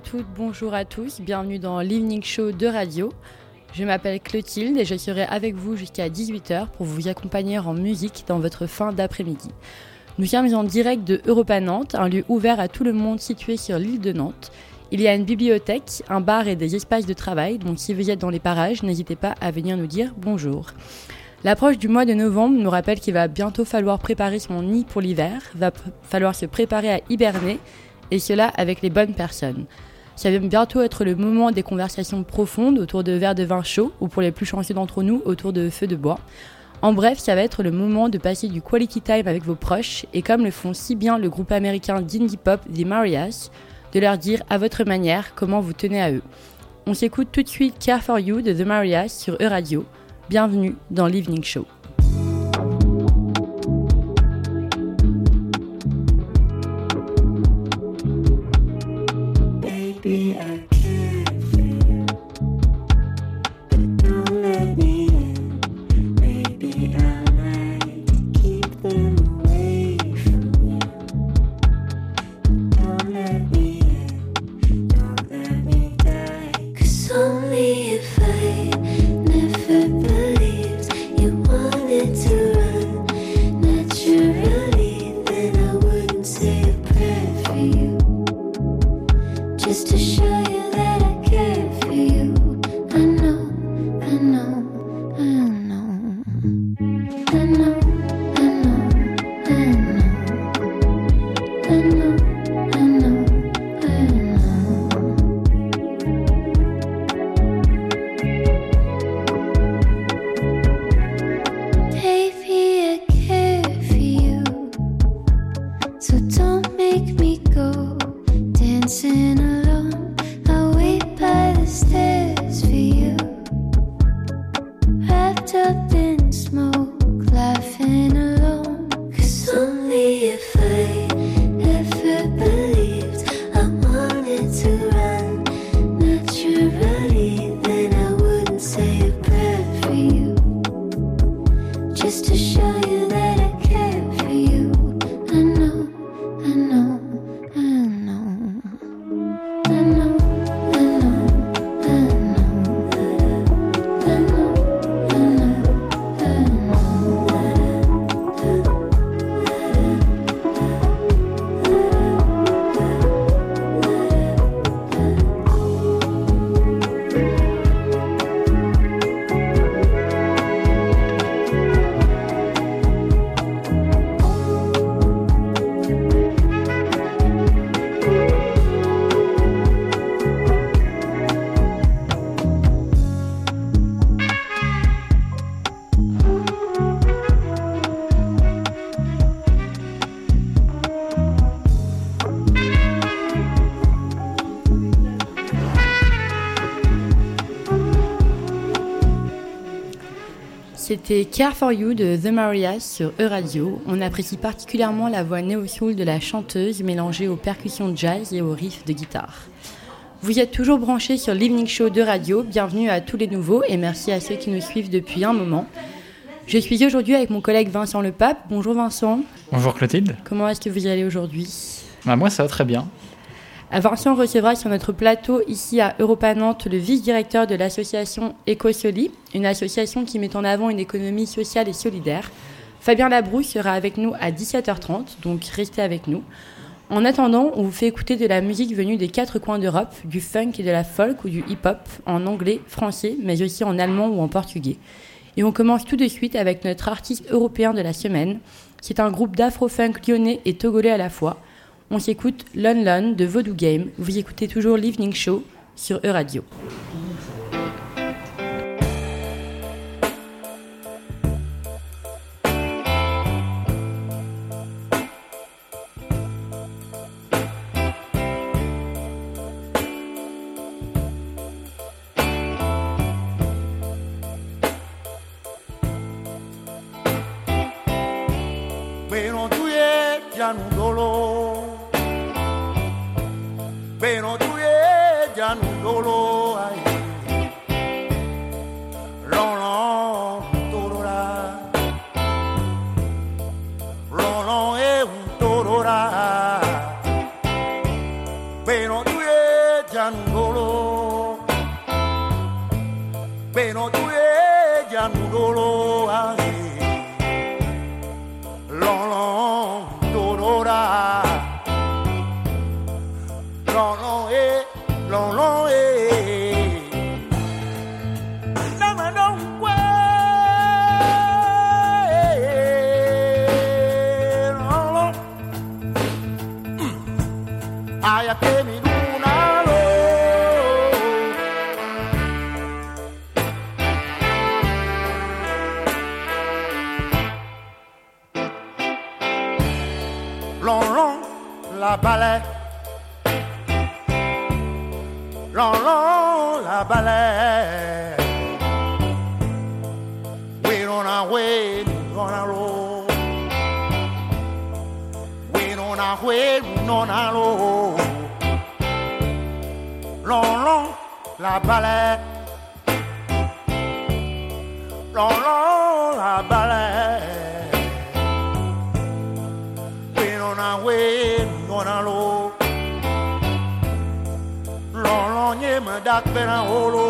toutes, bonjour à tous, bienvenue dans l'Evening Show de radio. Je m'appelle Clotilde et je serai avec vous jusqu'à 18h pour vous accompagner en musique dans votre fin d'après-midi. Nous sommes en direct de Europa Nantes, un lieu ouvert à tout le monde situé sur l'île de Nantes. Il y a une bibliothèque, un bar et des espaces de travail, donc si vous êtes dans les parages, n'hésitez pas à venir nous dire bonjour. L'approche du mois de novembre nous rappelle qu'il va bientôt falloir préparer son nid pour l'hiver, va falloir se préparer à hiberner et cela avec les bonnes personnes. Ça va bientôt être le moment des conversations profondes autour de verres de vin chaud ou pour les plus chanceux d'entre nous autour de feux de bois. En bref, ça va être le moment de passer du quality time avec vos proches et comme le font si bien le groupe américain d'indie pop The Marias, de leur dire à votre manière comment vous tenez à eux. On s'écoute tout de suite Care for You de The Marias sur E-Radio. Bienvenue dans l'Evening Show. being C'était Care for You de The Marias sur E-Radio. On apprécie particulièrement la voix néo-soul de la chanteuse mélangée aux percussions de jazz et aux riffs de guitare. Vous êtes toujours branchés sur l'Evening Show de Radio. Bienvenue à tous les nouveaux et merci à ceux qui nous suivent depuis un moment. Je suis aujourd'hui avec mon collègue Vincent Lepape. Bonjour Vincent. Bonjour Clotilde. Comment est-ce que vous y allez aujourd'hui? Bah, Moi ça va très bien. Vincent recevra sur notre plateau ici à Europa Nantes le vice-directeur de l'association Ecosoli, une association qui met en avant une économie sociale et solidaire. Fabien Labrouille sera avec nous à 17h30, donc restez avec nous. En attendant, on vous fait écouter de la musique venue des quatre coins d'Europe, du funk et de la folk ou du hip-hop en anglais, français, mais aussi en allemand ou en portugais. Et on commence tout de suite avec notre artiste européen de la semaine, qui est un groupe d'afro-funk lyonnais et togolais à la fois. On s'écoute Lon Lon de Voodoo Game. Vous écoutez toujours l'Evening Show sur E-Radio. pero tú ella no lo haces. Lo, lo long la balai We don't know where we gonna roll. We don't know where we gonna roll. Long long la balai Long long la balai dak bena holo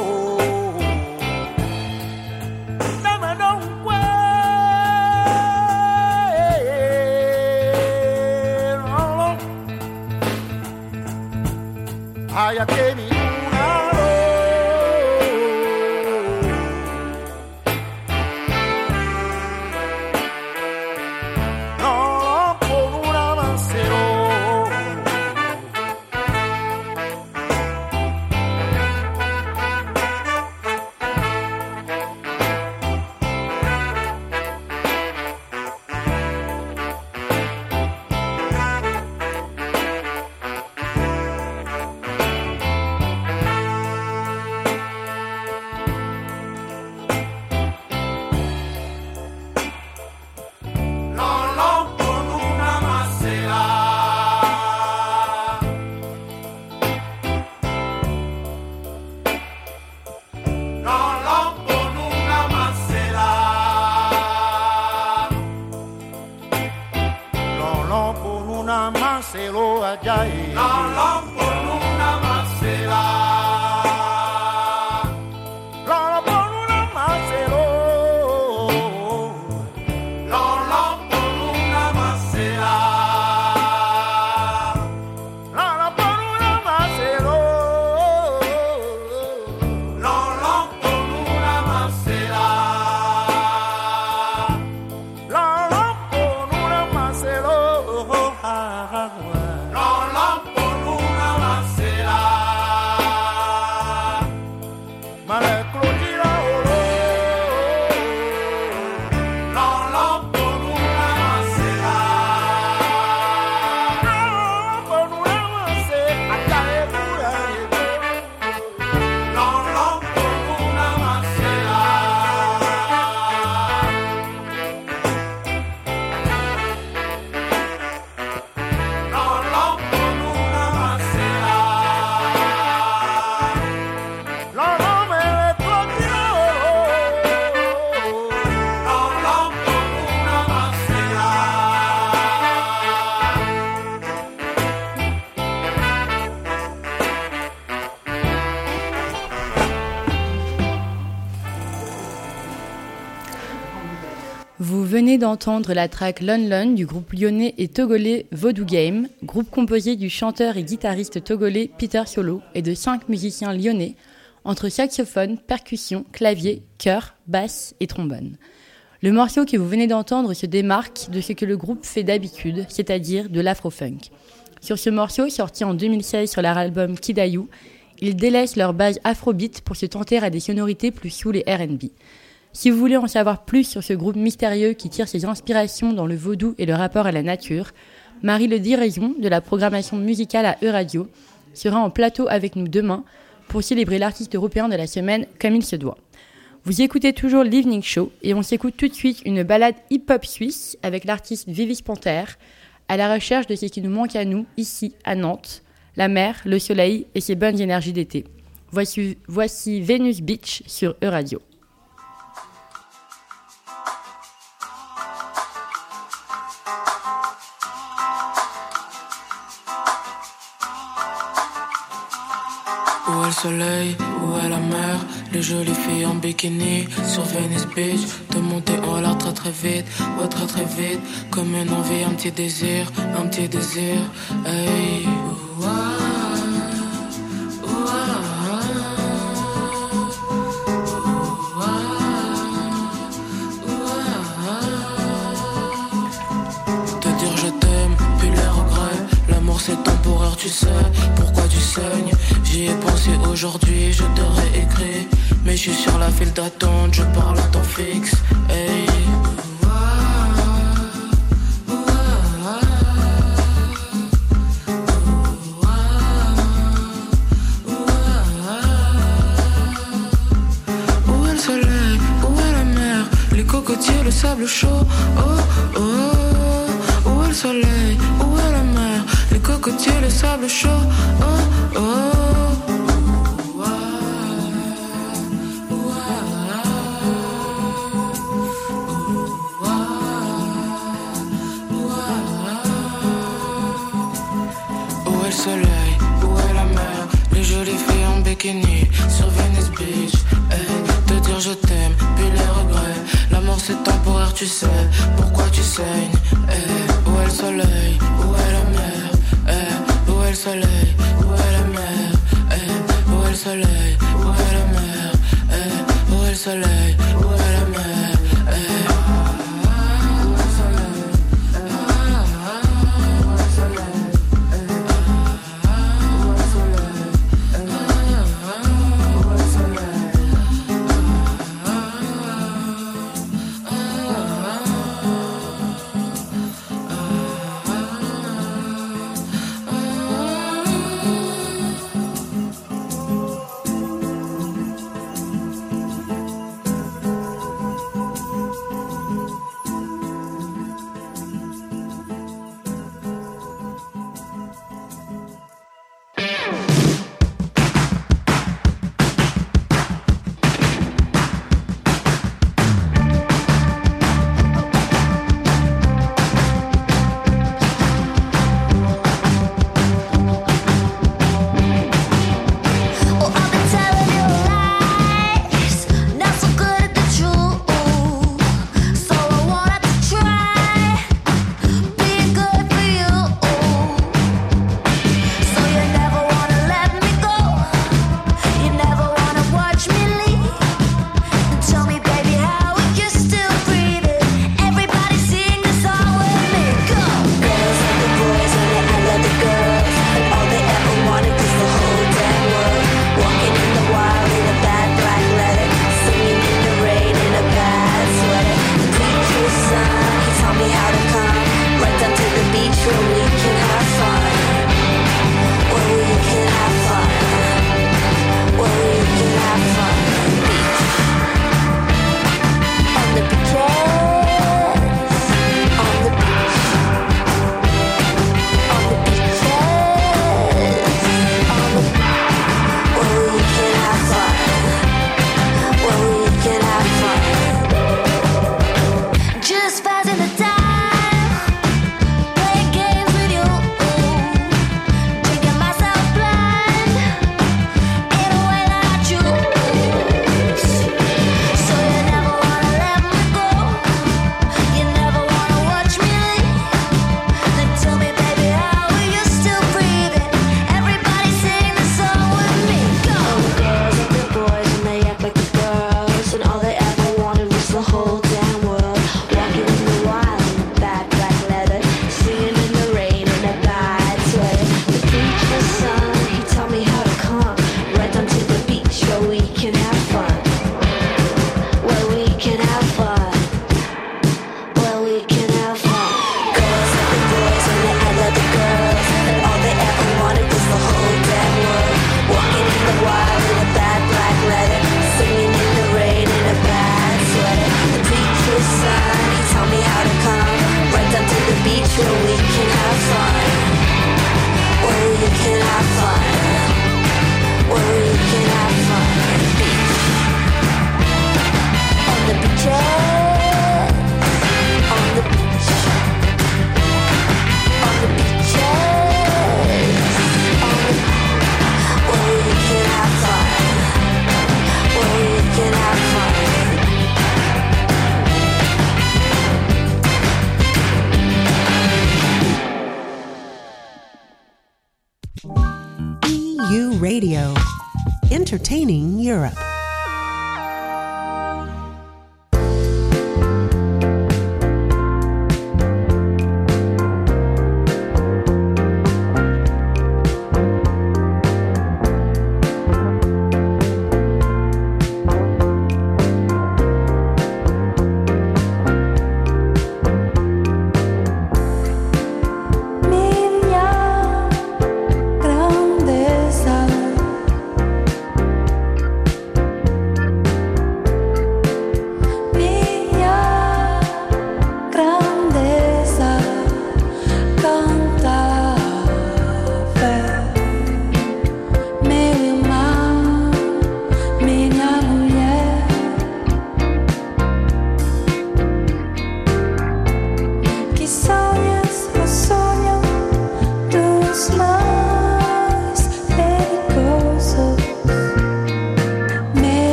Nama don't d'entendre la track Lon Lon du groupe lyonnais et togolais Vodou Game, groupe composé du chanteur et guitariste togolais Peter Solo et de cinq musiciens lyonnais entre saxophone, percussion, clavier, chœur, basse et trombone. Le morceau que vous venez d'entendre se démarque de ce que le groupe fait d'habitude, c'est-à-dire de l'afro-funk. Sur ce morceau, sorti en 2016 sur leur album Kidayou, ils délaissent leur base afrobeat pour se tenter à des sonorités plus soul et R&B. Si vous voulez en savoir plus sur ce groupe mystérieux qui tire ses inspirations dans le vaudou et le rapport à la nature, Marie Le Diraison de la programmation musicale à E-Radio sera en plateau avec nous demain pour célébrer l'artiste européen de la semaine comme il se doit. Vous écoutez toujours l'Evening Show et on s'écoute tout de suite une balade hip-hop suisse avec l'artiste Vivis Panther à la recherche de ce qui nous manque à nous ici à Nantes, la mer, le soleil et ses bonnes énergies d'été. Voici, Venus Beach sur E-Radio. Le soleil, où est la mer? Les jolies filles en bikini sur Venice Beach. De monter en l'air très très vite, ouais très très vite. Comme une envie, un petit désir, un petit désir. Hey, L'amour c'est temporaire, tu sais J'y ai pensé aujourd'hui, je t'aurais écrit. Mais je suis sur la file d'attente, je parle à temps fixe. Où est le soleil, où est la mer? Les cocotiers, le sable chaud. Oh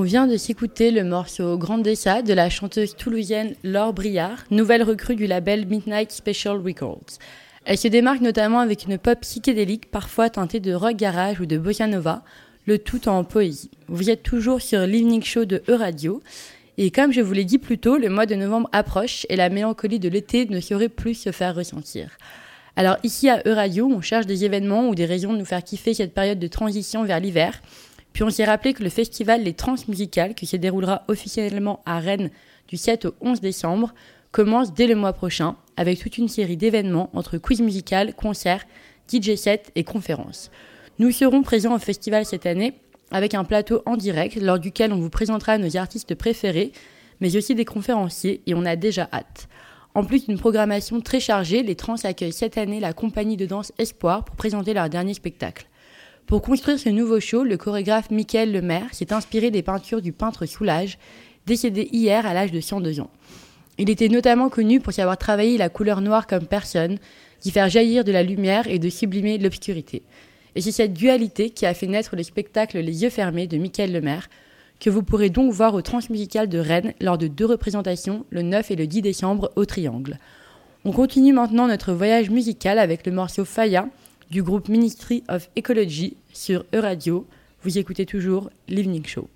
vient de s'écouter le morceau Grande Dessa de la chanteuse toulousienne Laure Briard, nouvelle recrue du label Midnight Special Records. Elle se démarque notamment avec une pop psychédélique parfois teintée de rock garage ou de bossa nova, le tout en poésie. Vous êtes toujours sur l'Evening Show de E-Radio. Et comme je vous l'ai dit plus tôt, le mois de novembre approche et la mélancolie de l'été ne saurait plus se faire ressentir. Alors ici à E-Radio, on cherche des événements ou des raisons de nous faire kiffer cette période de transition vers l'hiver. Puis on s'est rappelé que le festival Les Transmusicales, qui se déroulera officiellement à Rennes du 7 au 11 décembre, commence dès le mois prochain avec toute une série d'événements entre quiz musical, concerts, DJ sets et conférences. Nous serons présents au festival cette année avec un plateau en direct lors duquel on vous présentera nos artistes préférés, mais aussi des conférenciers et on a déjà hâte. En plus d'une programmation très chargée, les Trans accueillent cette année la compagnie de danse Espoir pour présenter leur dernier spectacle. Pour construire ce nouveau show, le chorégraphe Michael Lemaire s'est inspiré des peintures du peintre Soulage, décédé hier à l'âge de 102 ans. Il était notamment connu pour y avoir travaillé la couleur noire comme personne, d'y faire jaillir de la lumière et de sublimer l'obscurité. Et c'est cette dualité qui a fait naître le spectacle Les yeux fermés de Michael Lemaire, que vous pourrez donc voir au Transmusical de Rennes lors de deux représentations, le 9 et le 10 décembre, au Triangle. On continue maintenant notre voyage musical avec le morceau Faya du groupe Ministry of Ecology sur Euradio. Vous écoutez toujours l'Evening Show.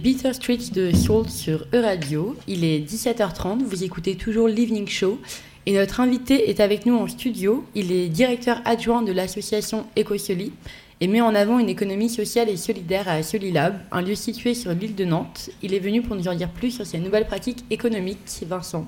Bitter Street de Soul sur E-Radio. Il est 17h30, vous écoutez toujours l'Evening Show. Et notre invité est avec nous en studio. Il est directeur adjoint de l'association Ecosoli et met en avant une économie sociale et solidaire à Solilab, un lieu situé sur l'île de Nantes. Il est venu pour nous en dire plus sur ces nouvelles pratiques économiques. Vincent.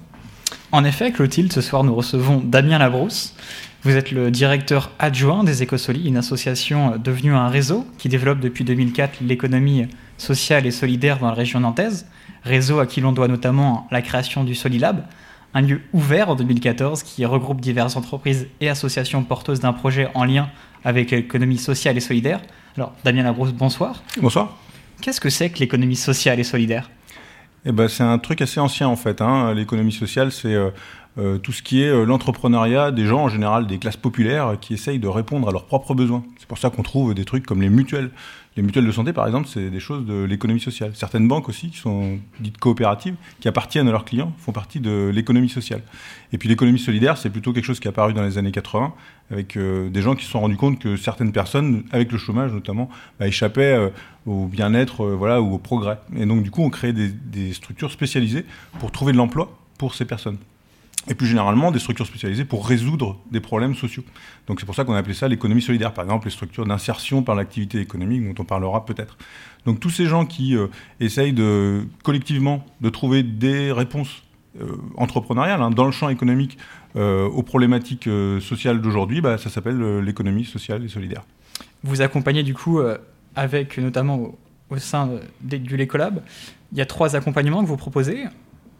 En effet, Clotilde, ce soir nous recevons Damien Labrousse. Vous êtes le directeur adjoint des Écosoli, une association devenue un réseau qui développe depuis 2004 l'économie sociale et solidaire dans la région nantaise. Réseau à qui l'on doit notamment la création du Solilab, un lieu ouvert en 2014 qui regroupe diverses entreprises et associations porteuses d'un projet en lien avec l'économie sociale et solidaire. Alors, Damien Labrousse, bonsoir. Bonsoir. Qu'est-ce que c'est que l'économie sociale et solidaire? Eh ben, c'est un truc assez ancien en fait. Hein. L'économie sociale, c'est euh, euh, tout ce qui est euh, l'entrepreneuriat des gens en général, des classes populaires qui essayent de répondre à leurs propres besoins. C'est pour ça qu'on trouve des trucs comme les mutuelles. Les mutuelles de santé, par exemple, c'est des choses de l'économie sociale. Certaines banques aussi, qui sont dites coopératives, qui appartiennent à leurs clients, font partie de l'économie sociale. Et puis l'économie solidaire, c'est plutôt quelque chose qui est apparu dans les années 80, avec euh, des gens qui se sont rendus compte que certaines personnes, avec le chômage notamment, bah, échappaient euh, au bien-être euh, voilà, ou au progrès. Et donc du coup, on crée des structures spécialisées pour trouver de l'emploi pour ces personnes et plus généralement des structures spécialisées pour résoudre des problèmes sociaux. Donc c'est pour ça qu'on a appelé ça l'économie solidaire, par exemple les structures d'insertion par l'activité économique dont on parlera peut-être. Donc tous ces gens qui euh, essayent de, collectivement de trouver des réponses euh, entrepreneuriales hein, dans le champ économique euh, aux problématiques sociales d'aujourd'hui, bah, ça s'appelle l'économie sociale et solidaire. Vous accompagnez du coup avec notamment au, sein des- du Lécolab, il y a trois accompagnements que vous proposez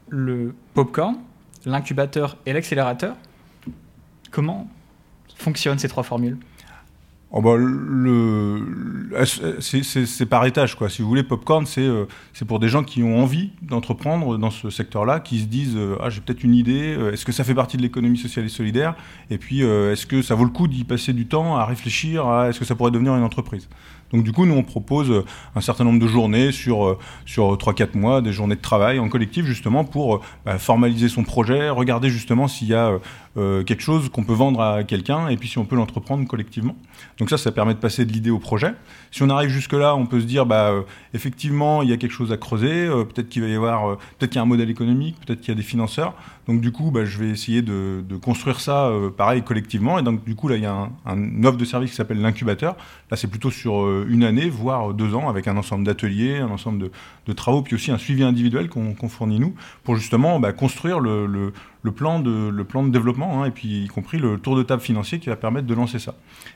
le popcorn, l'incubateur et l'accélérateur. Comment fonctionnent ces trois formules? Oh bah, le- c'est- par étage, quoi. Si vous voulez, Popcorn, c'est euh, c'est pour des gens qui ont envie d'entreprendre dans ce secteur-là, qui se disent euh, Ah, j'ai peut-être une idée, euh, est-ce que ça fait partie de l'économie sociale et solidaire? Et puis, euh, est-ce que ça vaut le coup d'y passer du temps à réfléchir à est-ce que ça pourrait devenir une entreprise? Donc du coup, nous, on propose un certain nombre de journées sur, sur 3-4 mois, des journées de travail en collectif, justement, pour bah, formaliser son projet, regarder justement s'il y a euh, quelque chose qu'on peut vendre à quelqu'un et puis si on peut l'entreprendre collectivement. Donc ça, ça permet de passer de l'idée au projet. Si on arrive jusque-là, on peut se dire, bah, euh, effectivement, il y a quelque chose à creuser, euh, peut-être qu'il va y avoir, peut-être qu'il y a un modèle économique, peut-être qu'il y a des financeurs. Donc du coup, bah, je vais essayer de, construire ça, pareil, collectivement. Et donc du coup, là, il y a un, un offre de service qui s'appelle l'incubateur. Là, c'est plutôt sur une année, voire deux ans, avec un ensemble d'ateliers, un ensemble de, travaux, puis aussi un suivi individuel qu'on fournit nous, pour justement bah, construire le, le le plan de, le plan de développement, hein, et puis y compris le tour de table financier qui va permettre de lancer ça.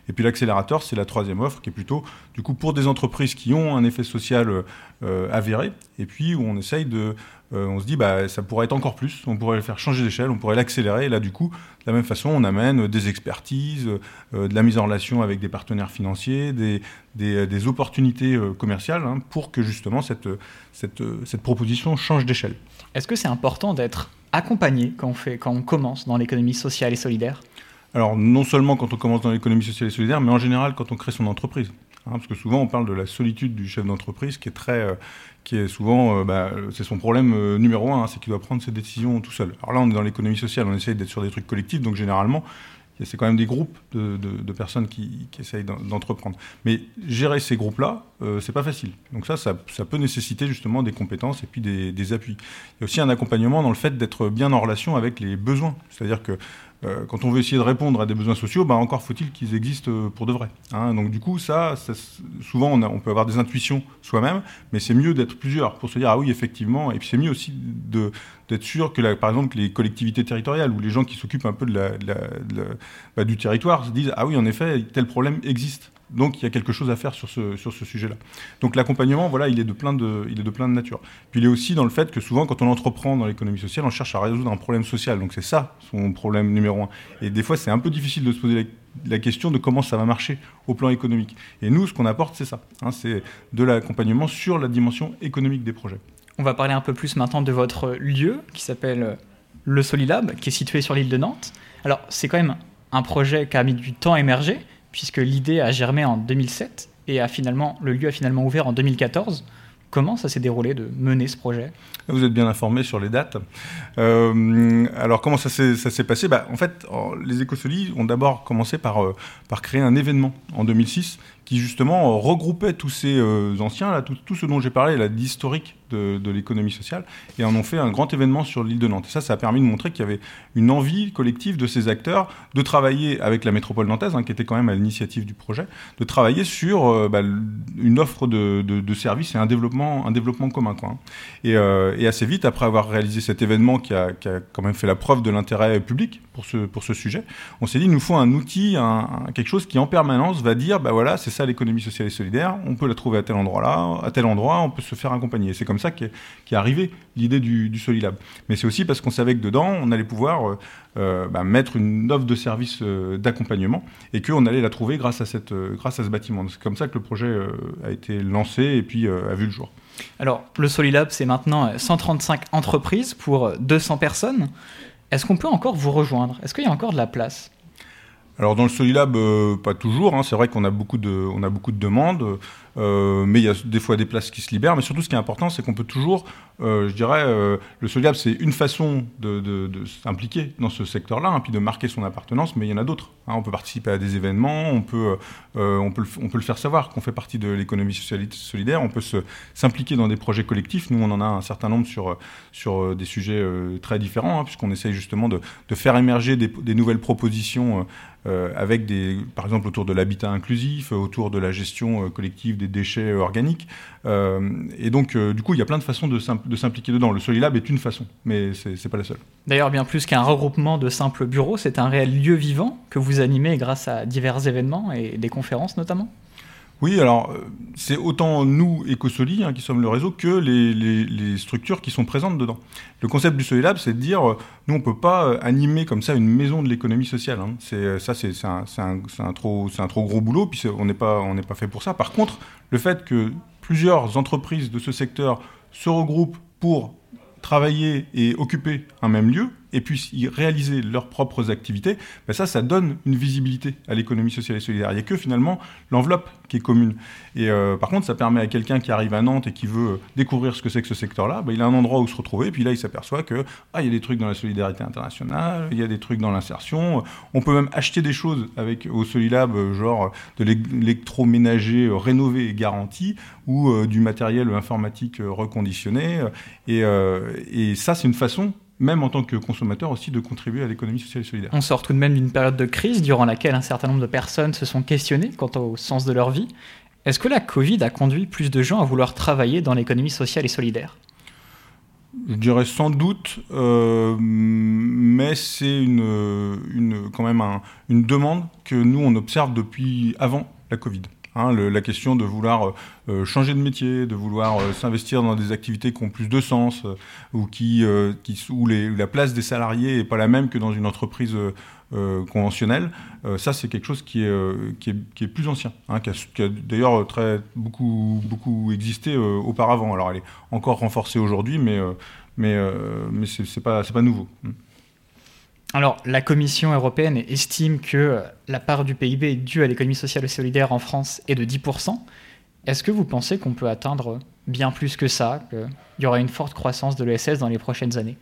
Et puis l'accélérateur, c'est la troisième offre, qui est plutôt, du coup, pour des entreprises qui ont un effet social euh, avéré, et puis où on essaye de... Euh, on se dit, bah, ça pourrait être encore plus, on pourrait le faire changer d'échelle, on pourrait l'accélérer, et là, du coup, de la même façon, on amène des expertises, euh, de la mise en relation avec des partenaires financiers, des, des, opportunités commerciales, hein, pour que justement cette, cette, cette proposition change d'échelle. Est-ce que c'est important d'être accompagné quand on, fait, quand on commence dans l'économie sociale et solidaire? Alors, non seulement quand on commence dans l'économie sociale et solidaire, mais en général quand on crée son entreprise. Hein, parce que souvent, on parle de la solitude du chef d'entreprise qui est très. Qui est souvent. Euh, bah, c'est son problème euh, numéro un, hein, c'est qu'il doit prendre ses décisions tout seul. Alors là, on est dans l'économie sociale, on essaye d'être sur des trucs collectifs, donc généralement, c'est quand même des groupes de, personnes qui, essayent d'entreprendre. Mais gérer ces groupes-là, euh, c'est pas facile. Donc ça, ça, peut nécessiter justement des compétences et puis des, des, appuis. Il y a aussi un accompagnement dans le fait d'être bien en relation avec les besoins. C'est-à-dire que quand on veut essayer de répondre à des besoins sociaux, bah encore faut-il qu'ils existent euh, pour de vrai. Hein. Donc du coup, ça, souvent on, peut avoir des intuitions soi-même, mais c'est mieux d'être plusieurs pour se dire ah oui effectivement. Et puis c'est mieux aussi d'être sûr que par exemple les collectivités territoriales ou les gens qui s'occupent un peu bah, du territoire se disent ah oui en effet tel problème existe. Donc il y a quelque chose à faire sur ce, sur ce sujet-là. Donc l'accompagnement, voilà, il est, de plein de, il est de plein de nature. Puis il est aussi dans le fait que souvent, quand on entreprend dans l'économie sociale, on cherche à résoudre un problème social. Donc c'est ça son problème numéro un. Et des fois, c'est un peu difficile de se poser la, question de comment ça va marcher au plan économique. Et nous, ce qu'on apporte, c'est ça. Hein, c'est de l'accompagnement sur la dimension économique des projets. On va parler un peu plus maintenant de votre lieu qui s'appelle le Solilab, qui est situé sur l'île de Nantes. Alors c'est quand même un projet qui a mis du temps à émerger puisque l'idée a germé en 2007 et le lieu a finalement ouvert en 2014. Comment ça s'est déroulé de mener ce projet? Vous êtes bien informé sur les dates. Euh, alors comment ça s'est passé? Bah, En fait, les écosolies ont d'abord commencé par, euh, par créer un événement en 2006 qui justement regroupait tous ces euh, anciens, tout, tout, ce dont j'ai parlé, l'historique de, l'économie sociale, et en ont fait un grand événement sur l'île de Nantes. Et ça, ça a permis de montrer qu'il y avait une envie collective de ces acteurs de travailler avec la métropole nantaise, hein, qui était quand même à l'initiative du projet, de travailler sur euh, bah, une offre de, services et un développement, un développement commun. Hein. et, euh, et, assez vite, après avoir réalisé cet événement qui a, qui a quand même fait la preuve de l'intérêt public pour ce, pour ce sujet, on s'est dit, il nous faut un outil, quelque chose qui en permanence va dire, bah voilà, c'est ça l'économie sociale et solidaire, on peut la trouver à tel endroit-là, à tel endroit, on peut se faire accompagner. C'est comme ça qu'est est arrivée l'idée du, du, Solilab. Mais c'est aussi parce qu'on savait que dedans, on allait pouvoir euh, euh, bah, mettre une offre de service euh, d'accompagnement et qu'on allait la trouver grâce à, cette, grâce à ce bâtiment. C'est comme ça que le projet a été lancé et puis a vu le jour. Alors, le Solilab, c'est maintenant 135 entreprises pour 200 personnes. Est-ce qu'on peut encore vous rejoindre? Est-ce qu'il y a encore de la place? Alors dans le Solilab, euh, pas toujours. Hein. C'est vrai qu'on a beaucoup de, on a beaucoup de demandes. Euh, mais il y a des fois des places qui se libèrent. Mais surtout, ce qui est important, c'est qu'on peut toujours, euh, je dirais, euh, le Solidab, c'est une façon de, s'impliquer dans ce secteur-là, hein, puis de marquer son appartenance, mais il y en a d'autres. Hein. On peut participer à des événements, on peut, on peut, on peut le faire savoir qu'on fait partie de l'économie solidaire, on peut s'impliquer dans des projets collectifs. Nous, on en a un certain nombre sur, sur des sujets très différents, hein, puisqu'on essaye justement de, de, faire émerger des, des nouvelles propositions avec des, par exemple, autour de l'habitat inclusif, autour de la gestion collective des déchets organiques. Euh, et donc, euh, du coup, il y a plein de façons de, s'impliquer dedans. Le Solilab est une façon, mais c'est n'est pas la seule. D'ailleurs, bien plus qu'un regroupement de simples bureaux, c'est un réel lieu vivant que vous animez grâce à divers événements et des conférences notamment? Oui, alors euh, c'est autant nous, Ecosoli, hein, qui sommes le réseau, que les, structures qui sont présentes dedans. Le concept du Solilab, c'est de dire, euh, nous, on ne peut pas euh, animer comme ça une maison de l'économie sociale. Hein. C'est, ça, c'est, un, trop, trop gros boulot, puis on n'est pas fait pour ça. Par contre, le fait que plusieurs entreprises de ce secteur se regroupent pour travailler et occuper un même lieu, et puissent y réaliser leurs propres activités, ben ça, ça donne une visibilité à l'économie sociale et solidaire. Il n'y a que finalement l'enveloppe qui est commune. Et euh, par contre, ça permet à quelqu'un qui arrive à Nantes et qui veut découvrir ce que c'est que ce secteur-là, ben, il a un endroit où se retrouver, et puis là, il s'aperçoit que ah, il y a des trucs dans la solidarité internationale, il y a des trucs dans l'insertion. On peut même acheter des choses avec au Solilab, euh, genre de l'électroménager euh, rénové et garanti, ou du matériel informatique reconditionné. Et ça, c'est une façon même en tant que consommateur aussi, de contribuer à l'économie sociale et solidaire. On sort tout de même d'une période de crise durant laquelle un certain nombre de personnes se sont questionnées quant au sens de leur vie. Est-ce que la Covid a conduit plus de gens à vouloir travailler dans l'économie sociale et solidaire? Je dirais sans doute, euh, mais c'est une, une, quand même un, une demande que nous, on observe depuis avant la Covid. Hein, la question de vouloir euh, changer de métier, de vouloir euh, s'investir dans des activités qui ont plus de sens, euh, ou qui, où, la place des salariés n'est pas la même que dans une entreprise conventionnelle. ça, c'est quelque chose qui est, plus ancien, hein, qui a, d'ailleurs très beaucoup, existé auparavant. Alors, elle est encore renforcée aujourd'hui, mais, mais, mais c'est pas, pas nouveau. Alors, la Commission européenne estime que la part du PIB due à l'économie sociale et solidaire en France est de 10%. Est-ce que vous pensez qu'on peut atteindre bien plus que ça, qu'il y aura une forte croissance de l'ESS dans les prochaines années?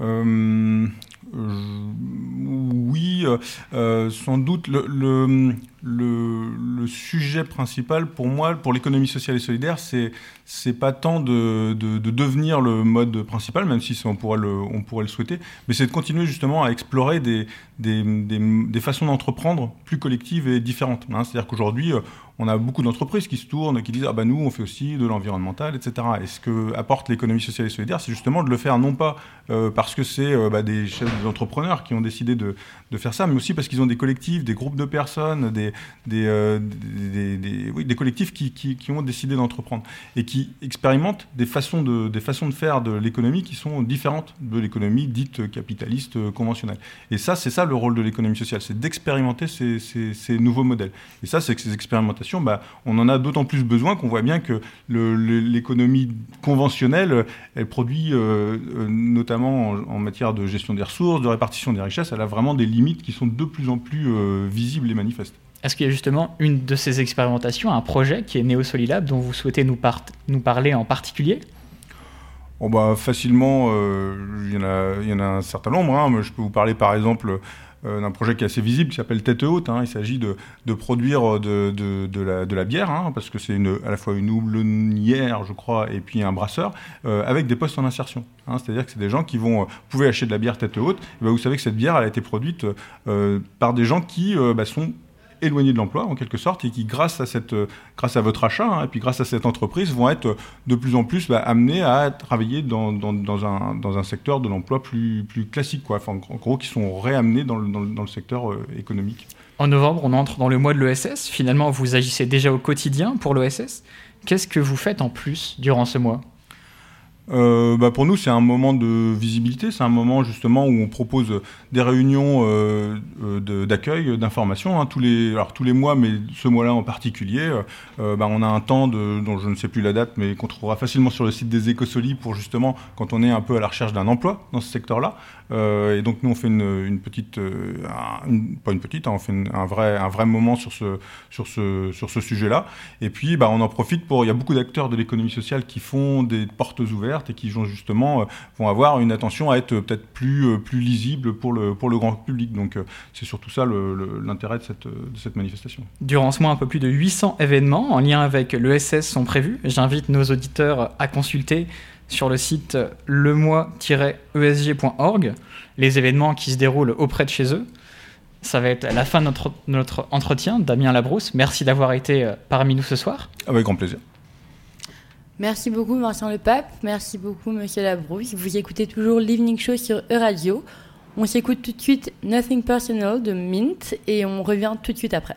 Euh, oui, euh, sans doute. Le, le, sujet principal pour moi, pour l'économie sociale et solidaire, c'est c'est pas tant de, de, de, devenir le mode principal, même si on pourrait le, on pourrait le souhaiter, mais c'est de continuer justement à explorer des, des, des, des façons d'entreprendre plus collectives et différentes. Hein. C'est-à-dire qu'aujourd'hui, on a beaucoup d'entreprises qui se tournent, qui disent ah bah nous on fait aussi de l'environnemental, etc. Et ce que apporte l'économie sociale et solidaire, c'est justement de le faire non pas euh, parce que c'est euh, bah, des chefs d'entrepreneurs qui ont décidé de, de, faire ça, mais aussi parce qu'ils ont des collectifs, des groupes de personnes, des, des, euh, des, collectifs qui, qui, ont décidé d'entreprendre et qui expérimentent des façons de, des façons de faire de l'économie qui sont différentes de l'économie dite capitaliste conventionnelle. Et ça, c'est ça le rôle de l'économie sociale, c'est d'expérimenter ces, ces, nouveaux modèles. Et ça, c'est que ces expérimentations, bah, on en a d'autant plus besoin qu'on voit bien que l'économie conventionnelle, elle produit euh, notamment en, matière de gestion des ressources, de répartition des richesses, elle a vraiment des limites qui sont de plus en plus euh, visibles et manifestes. Est-ce qu'il y a justement une de ces expérimentations, un projet qui est NeoSolilab dont vous souhaitez nous, par nous parler en particulier? Oh bah, Facilement, euh, il, y en a, un certain nombre. Hein. Je peux vous parler par exemple euh, d'un projet qui est assez visible, qui s'appelle Tête Haute. Hein. Il s'agit de, produire de, de, la, bière, hein, parce que c'est à la fois une houblonnière, je crois, et puis un brasseur, euh, avec des postes en insertion. C'est-à-dire que c'est des gens qui vont... Euh, pouvez acheter de la bière Tête Haute, bah, vous savez que cette bière, a été produite euh, par des gens qui bah, sont éloignés de l'emploi en quelque sorte et qui grâce à cette grâce à votre achat hein, et puis grâce à cette entreprise vont être de plus en plus bah, amenés à travailler dans, dans, dans, un, dans un secteur de l'emploi plus, plus classique quoi. Enfin, en gros qui sont réamenés dans le, dans le, dans le secteur euh, économique. En novembre on entre dans le mois de l'ESS finalement vous agissez déjà au quotidien pour l'ESS qu'est-ce que vous faites en plus durant ce mois? Euh, bah pour nous, c'est un moment de visibilité, c'est un moment justement où on propose des réunions euh, d'accueil, d'information, hein, tous, les, mois, mais ce mois-là en particulier. Euh, bah on a un temps de, dont je ne sais plus la date, mais qu'on trouvera facilement sur le site des Écosolis pour justement, quand on est un peu à la recherche d'un emploi dans ce secteur-là. Euh, et donc nous, on fait une, petite, euh, pas une petite, hein, on fait un, vrai, un vrai moment sur ce, sur ce, sur ce sujet-là. Et puis, bah, on en profite pour, il y a beaucoup d'acteurs de l'économie sociale qui font des portes ouvertes et qui justement vont avoir une attention à être peut-être plus, plus lisible pour le, pour le grand public. Donc c'est surtout ça l'intérêt de cette, de cette manifestation. Durant ce mois, un peu plus de 800 événements en lien avec l'ESS sont prévus. J'invite nos auditeurs à consulter sur le site lemois-esg.org les événements qui se déroulent auprès de chez eux. Ça va être la fin de notre, notre entretien. Damien Labrousse, merci d'avoir été parmi nous ce soir. Avec grand plaisir. Merci beaucoup, Martial Le Pape. Merci beaucoup, Monsieur Labrousse. Vous écoutez toujours l'Evening Show sur E-Radio. On s'écoute tout de suite Nothing Personal de Mint et on revient tout de suite après.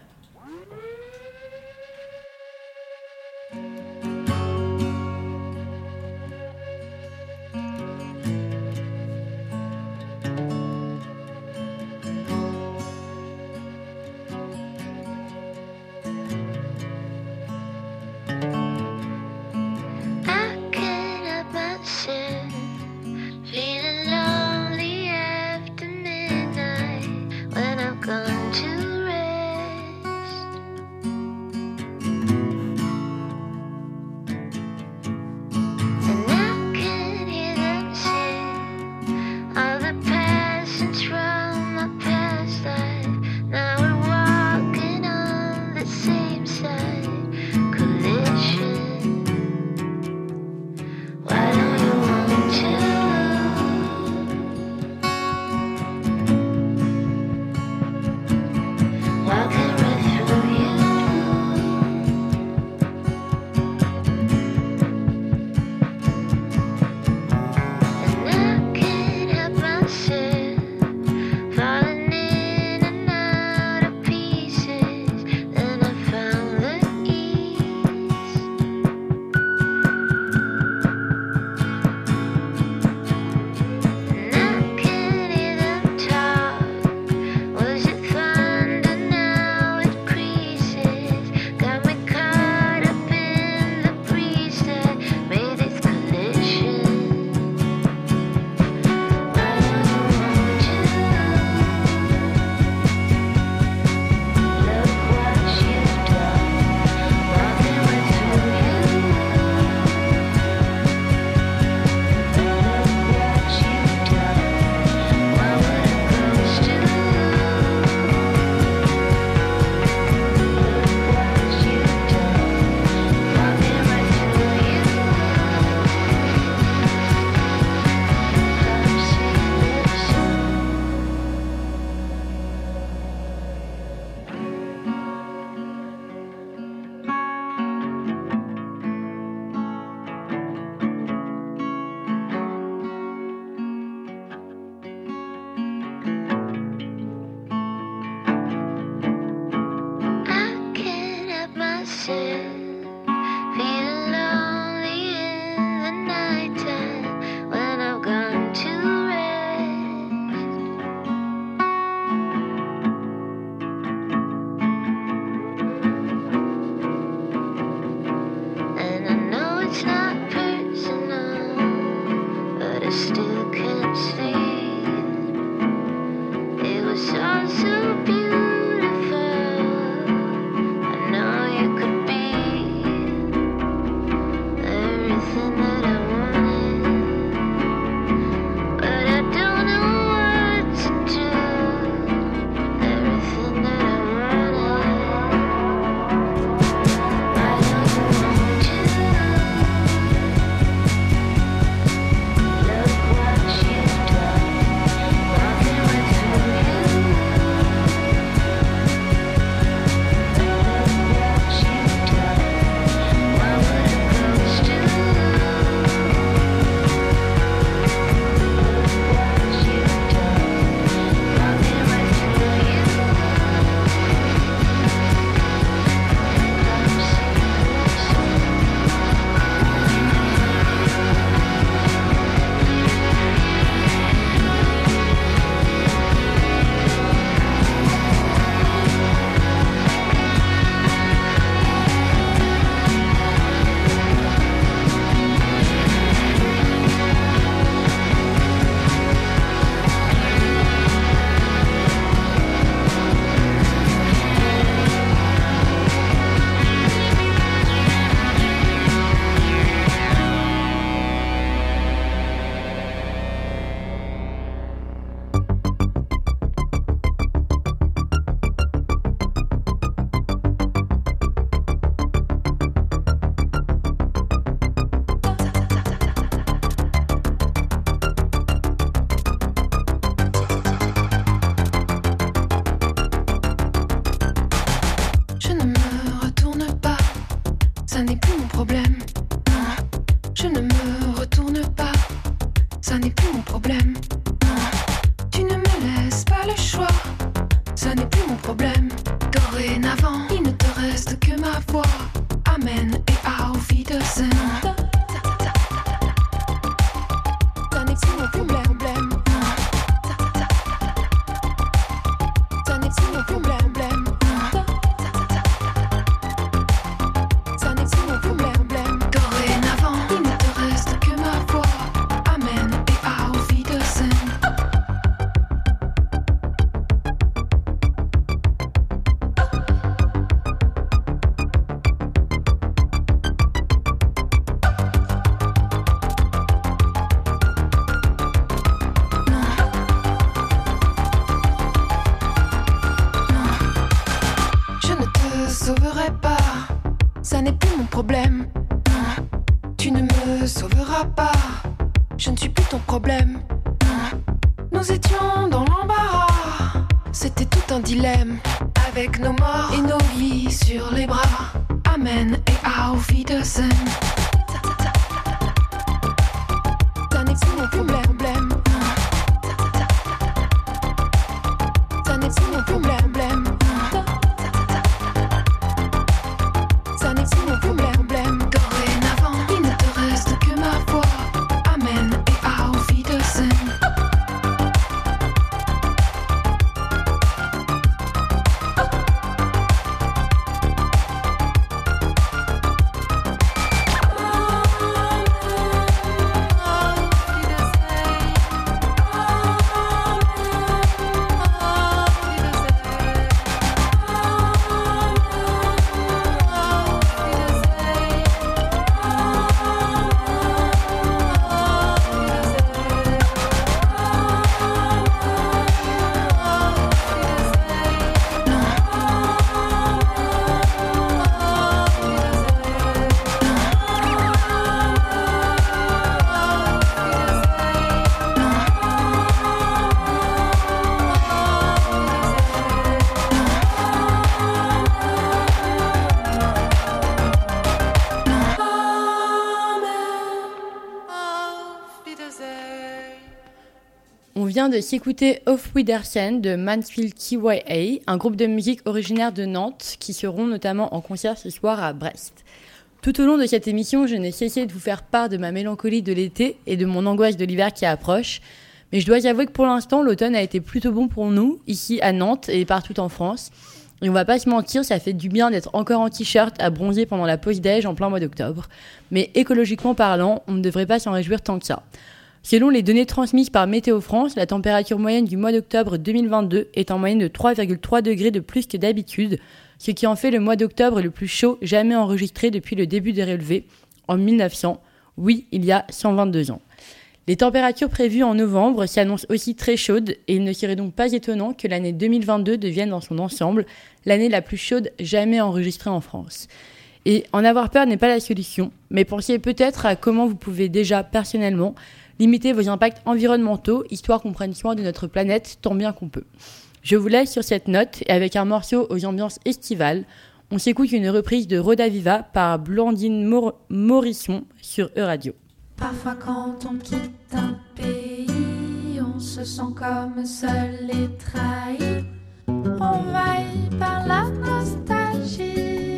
Ça n'est plus mon problème. Dorénavant, il ne te reste que ma voix. S'écouter Off Widersen de Mansfield KYA, un groupe de musique originaire de Nantes qui seront notamment en concert ce soir à Brest. Tout au long de cette émission, je n'ai cessé de vous faire part de ma mélancolie de l'été et de mon angoisse de l'hiver qui approche. Mais je dois avouer que pour l'instant, l'automne a été plutôt bon pour nous, ici à Nantes et partout en France. Et on va pas se mentir, ça fait du bien d'être encore en t-shirt à bronzer pendant la pause déj en plein mois d'octobre. Mais écologiquement parlant, on ne devrait pas s'en réjouir tant que ça. Selon les données transmises par Météo France, la température moyenne du mois d'octobre 2022 est en moyenne de 3,3 degrés de plus que d'habitude, ce qui en fait le mois d'octobre le plus chaud jamais enregistré depuis le début des relevés, en 1900, oui, il y a 122 ans. Les températures prévues en novembre s'annoncent aussi très chaudes et il ne serait donc pas étonnant que l'année 2022 devienne dans son ensemble l'année la plus chaude jamais enregistrée en France. Et en avoir peur n'est pas la solution, mais pensez peut-être à comment vous pouvez déjà personnellement limiter vos impacts environnementaux, histoire qu'on prenne soin de notre planète tant bien qu'on peut. Je vous laisse sur cette note et avec un morceau aux ambiances estivales, on s'écoute une reprise de Roda Viva par Blandine Mor- Morisson sur E-Radio. Parfois quand on quitte un pays, on se sent comme seul et trahi. Envahi par la nostalgie,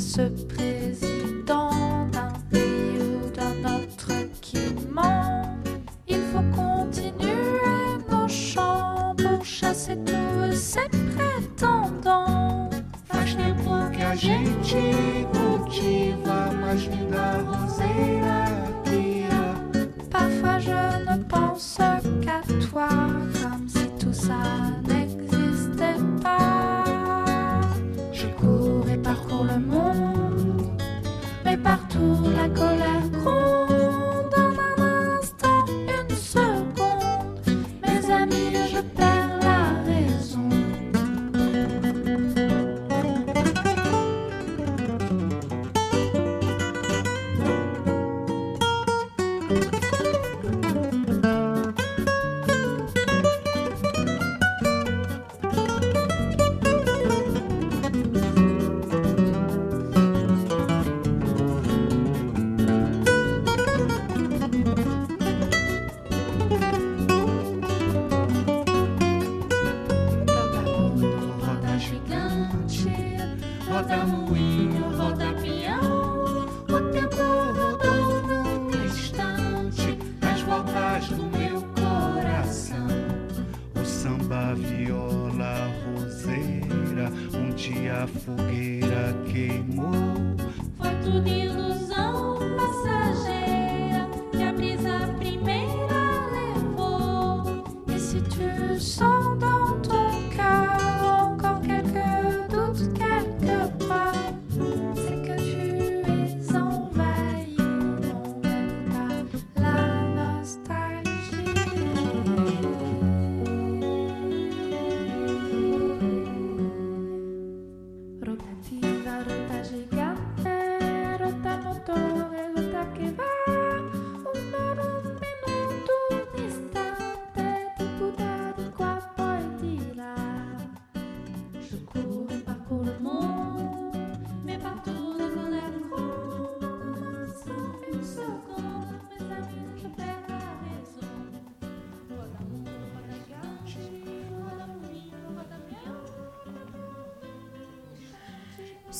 ce président d'un pays ou d'un autre qui ment, il faut continuer nos chants pour chasser tous ces prétendants. Faz tempo que a gente cultiva mais vida roseira. Parfois je ne pense qu'à toi, comme si tout ça n'existait pas. la colère.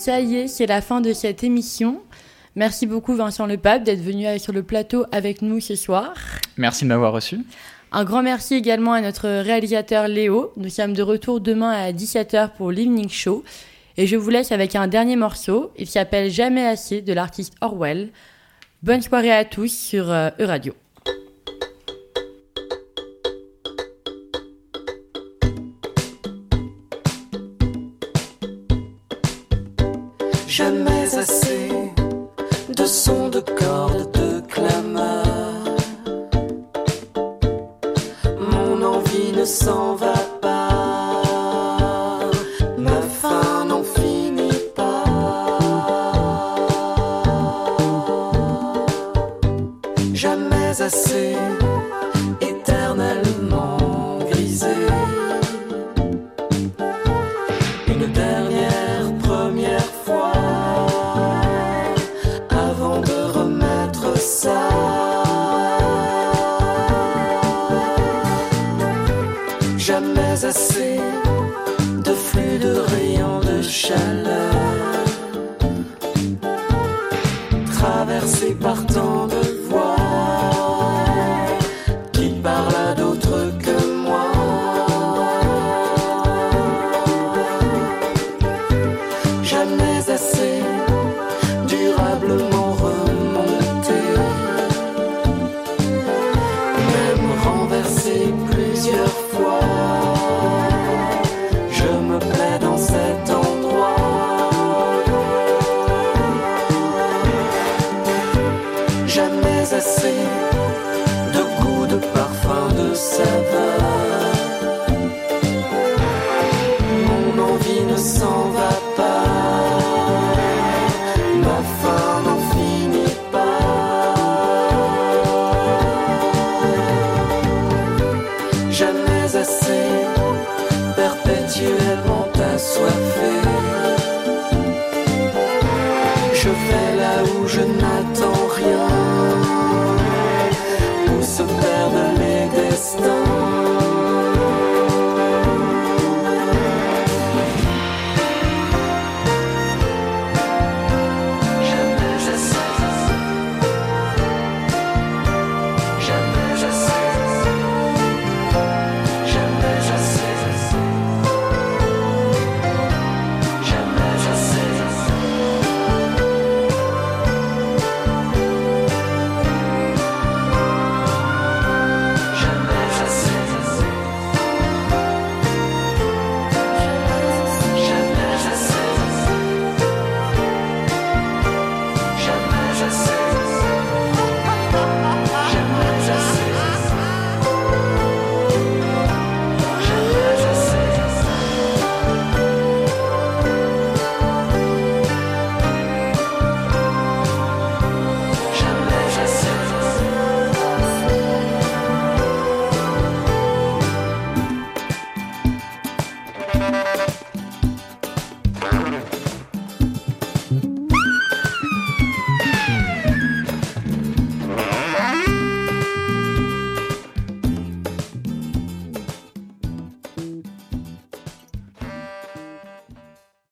Ça y est, c'est la fin de cette émission. Merci beaucoup Vincent Lepape d'être venu sur le plateau avec nous ce soir. Merci de m'avoir reçu. Un grand merci également à notre réalisateur Léo. Nous sommes de retour demain à 17h pour l'Evening Show. Et je vous laisse avec un dernier morceau. Il s'appelle Jamais assez de l'artiste Orwell. Bonne soirée à tous sur e Euradio. over.